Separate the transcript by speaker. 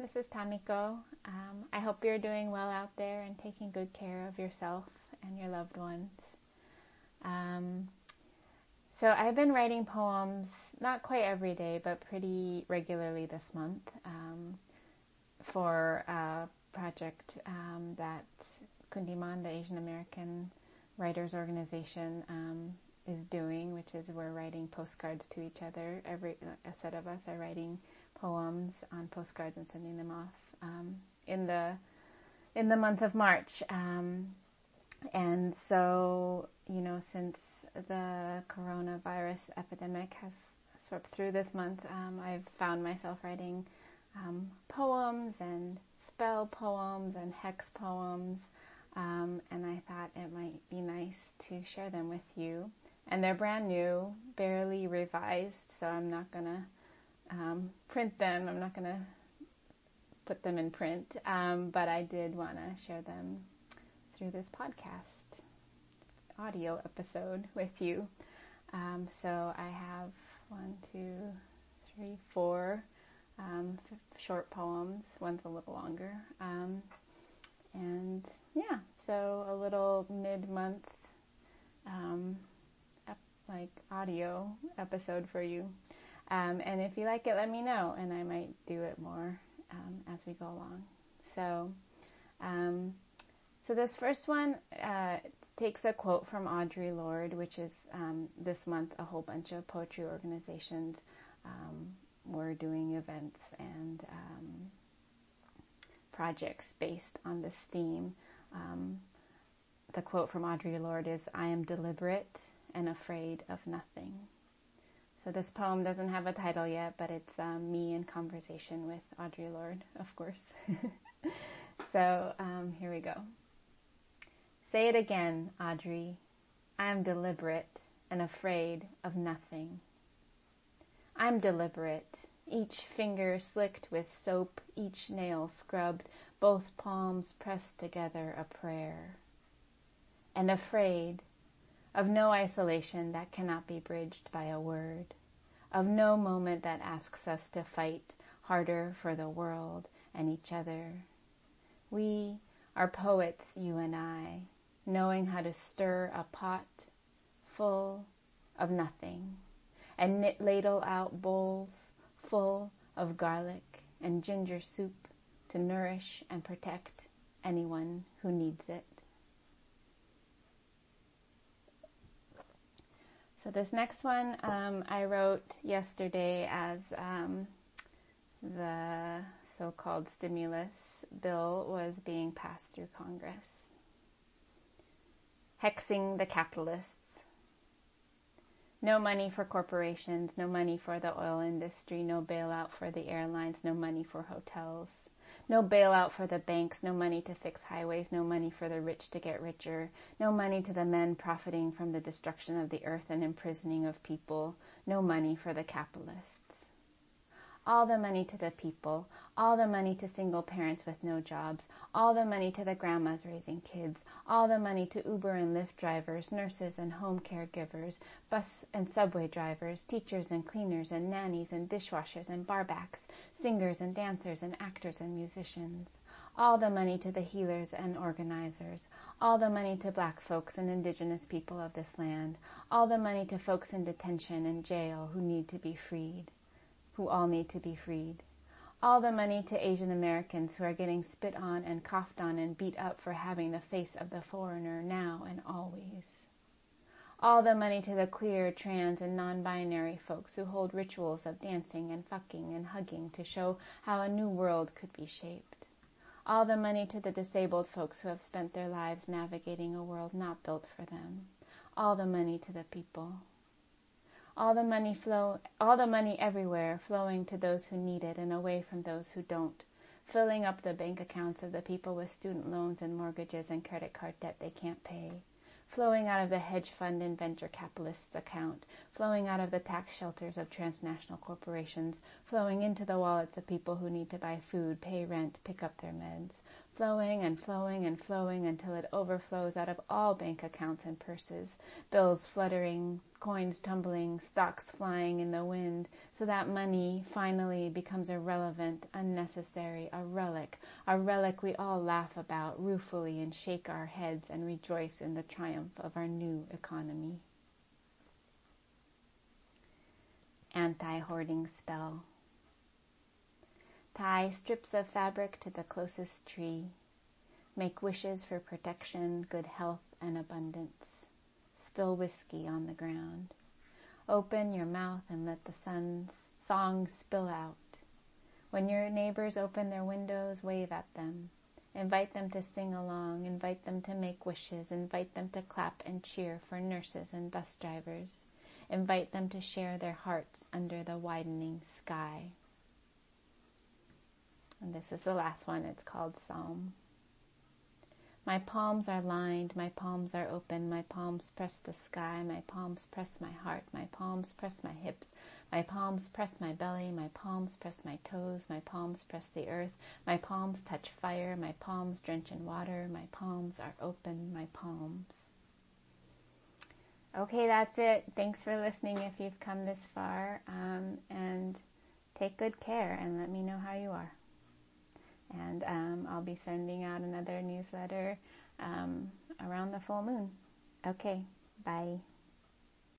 Speaker 1: This is Tamiko. Um, I hope you're doing well out there and taking good care of yourself and your loved ones. Um, so I've been writing poems not quite every day, but pretty regularly this month um, for a project um, that Kundiman, the Asian American Writers Organization, um, is doing, which is we're writing postcards to each other. Every a set of us are writing poems on postcards and sending them off um, in the in the month of March. Um, and so, you know, since the coronavirus epidemic has swept through this month, um, I've found myself writing um, poems and spell poems and hex poems. Um, and I thought it might be nice to share them with you. And they're brand new, barely revised, so I'm not gonna um, print them. I'm not gonna put them in print, um, but I did want to share them through this podcast audio episode with you. Um, so I have one, two, three, four um, f- short poems. One's a little longer. Um, and yeah, so a little mid-month um, ep- like audio episode for you. Um, and if you like it, let me know, and I might do it more um, as we go along. So, um, so this first one uh, takes a quote from Audre Lorde, which is um, this month a whole bunch of poetry organizations um, were doing events and um, projects based on this theme. The quote from Audre Lorde is, "I am deliberate and afraid of nothing." So this poem doesn't have a title yet, but it's um, me in conversation with Audre Lorde, of course. so um, here we go. Say it again, Audre. I am deliberate and afraid of nothing. I'm deliberate, each finger slicked with soap, each nail scrubbed, both palms pressed together a prayer. And afraid of no isolation that cannot be bridged by a word, of no moment that asks us to fight harder for the world and each other. We are poets, you and I, knowing how to stir a pot full of nothing and knit ladle out bowls full of garlic and ginger soup to nourish and protect anyone who needs it. So this next one um, I wrote yesterday as um, the so-called stimulus bill was being passed through Congress. Hexing the capitalists. No money for corporations, no money for the oil industry, no bailout for the airlines, no money for hotels. No bailout for the banks, no money to fix highways, no money for the rich to get richer, no money to the men profiting from the destruction of the earth and imprisoning of people, no money for the capitalists. All the money to the people, all the money to single parents with no jobs, all the money to the grandmas raising kids, all the money to Uber and Lyft drivers, nurses and home caregivers, bus and subway drivers, teachers and cleaners and nannies and dishwashers and barbacks, singers and dancers and actors and musicians. All the money to the healers and organizers, all the money to black folks and indigenous people of this land, all the money to folks in detention and jail who need to be freed who all need to be freed. All the money to Asian Americans who are getting spit on and coughed on and beat up for having the face of the foreigner now and always. All the money to the queer, trans, and non-binary folks who hold rituals of dancing and fucking and hugging to show how a new world could be shaped. All the money to the disabled folks who have spent their lives navigating a world not built for them. All the money to the people all the money flow, all the money everywhere flowing to those who need it and away from those who don't, filling up the bank accounts of the people with student loans and mortgages and credit card debt they can't pay, flowing out of the hedge fund and venture capitalists' account, flowing out of the tax shelters of transnational corporations, flowing into the wallets of people who need to buy food, pay rent, pick up their meds, flowing and flowing and flowing until it overflows out of all bank accounts and purses, bills fluttering, coins tumbling, stocks flying in the wind, so that money finally becomes irrelevant, unnecessary, a relic, a relic we all laugh about ruefully and shake our heads and rejoice in the triumph of our new economy. Anti-hoarding spell. Tie strips of fabric to the closest tree. Make wishes for protection, good health, and abundance. Spill whiskey on the ground. Open your mouth and let the sun's song spill out. When your neighbors open their windows, wave at them. Invite them to sing along. Invite them to make wishes. Invite them to clap and cheer for nurses and bus drivers. Invite them to share their hearts under the widening sky. And this is the last one. It's called Psalm. My palms are lined, my palms are open, my palms press the sky, my palms press my heart, my palms press my hips, my palms press my belly, my palms press my toes, my palms press the earth, my palms touch fire, my palms drench in water, my palms are open, my palms. Okay, that's it. Thanks for listening if you've come this far, um, and take good care and let me know how you are and um, I'll be sending out another newsletter um, around the full moon. Okay, bye.